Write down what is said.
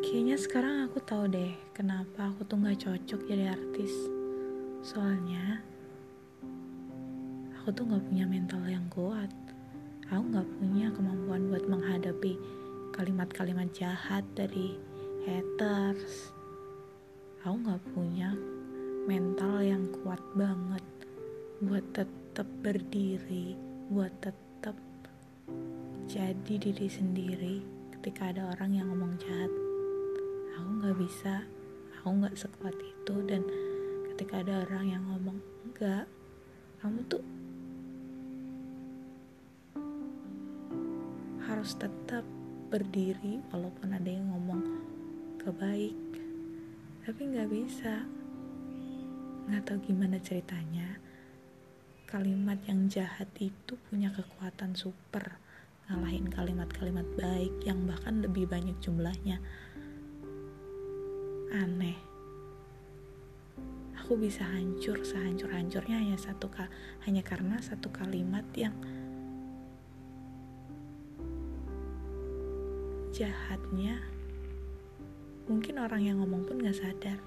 Kayaknya sekarang aku tahu deh kenapa aku tuh gak cocok jadi artis. Soalnya aku tuh gak punya mental yang kuat. Aku gak punya kemampuan buat menghadapi kalimat-kalimat jahat dari haters. Aku gak punya mental yang kuat banget buat tetap berdiri, buat tetap jadi diri sendiri ketika ada orang yang ngomong jahat aku nggak bisa aku nggak sekuat itu. Dan ketika ada orang yang ngomong enggak kamu tuh harus tetap berdiri walaupun ada yang ngomong kebaik tapi nggak bisa. Nggak tahu gimana ceritanya. Kalimat yang jahat itu punya kekuatan super. Ngalahin kalimat-kalimat baik yang bahkan lebih banyak jumlahnya. Aneh. Aku bisa hancur sehancur-hancurnya hanya satu hanya karena satu kalimat yang jahatnya mungkin orang yang ngomong pun gak sadar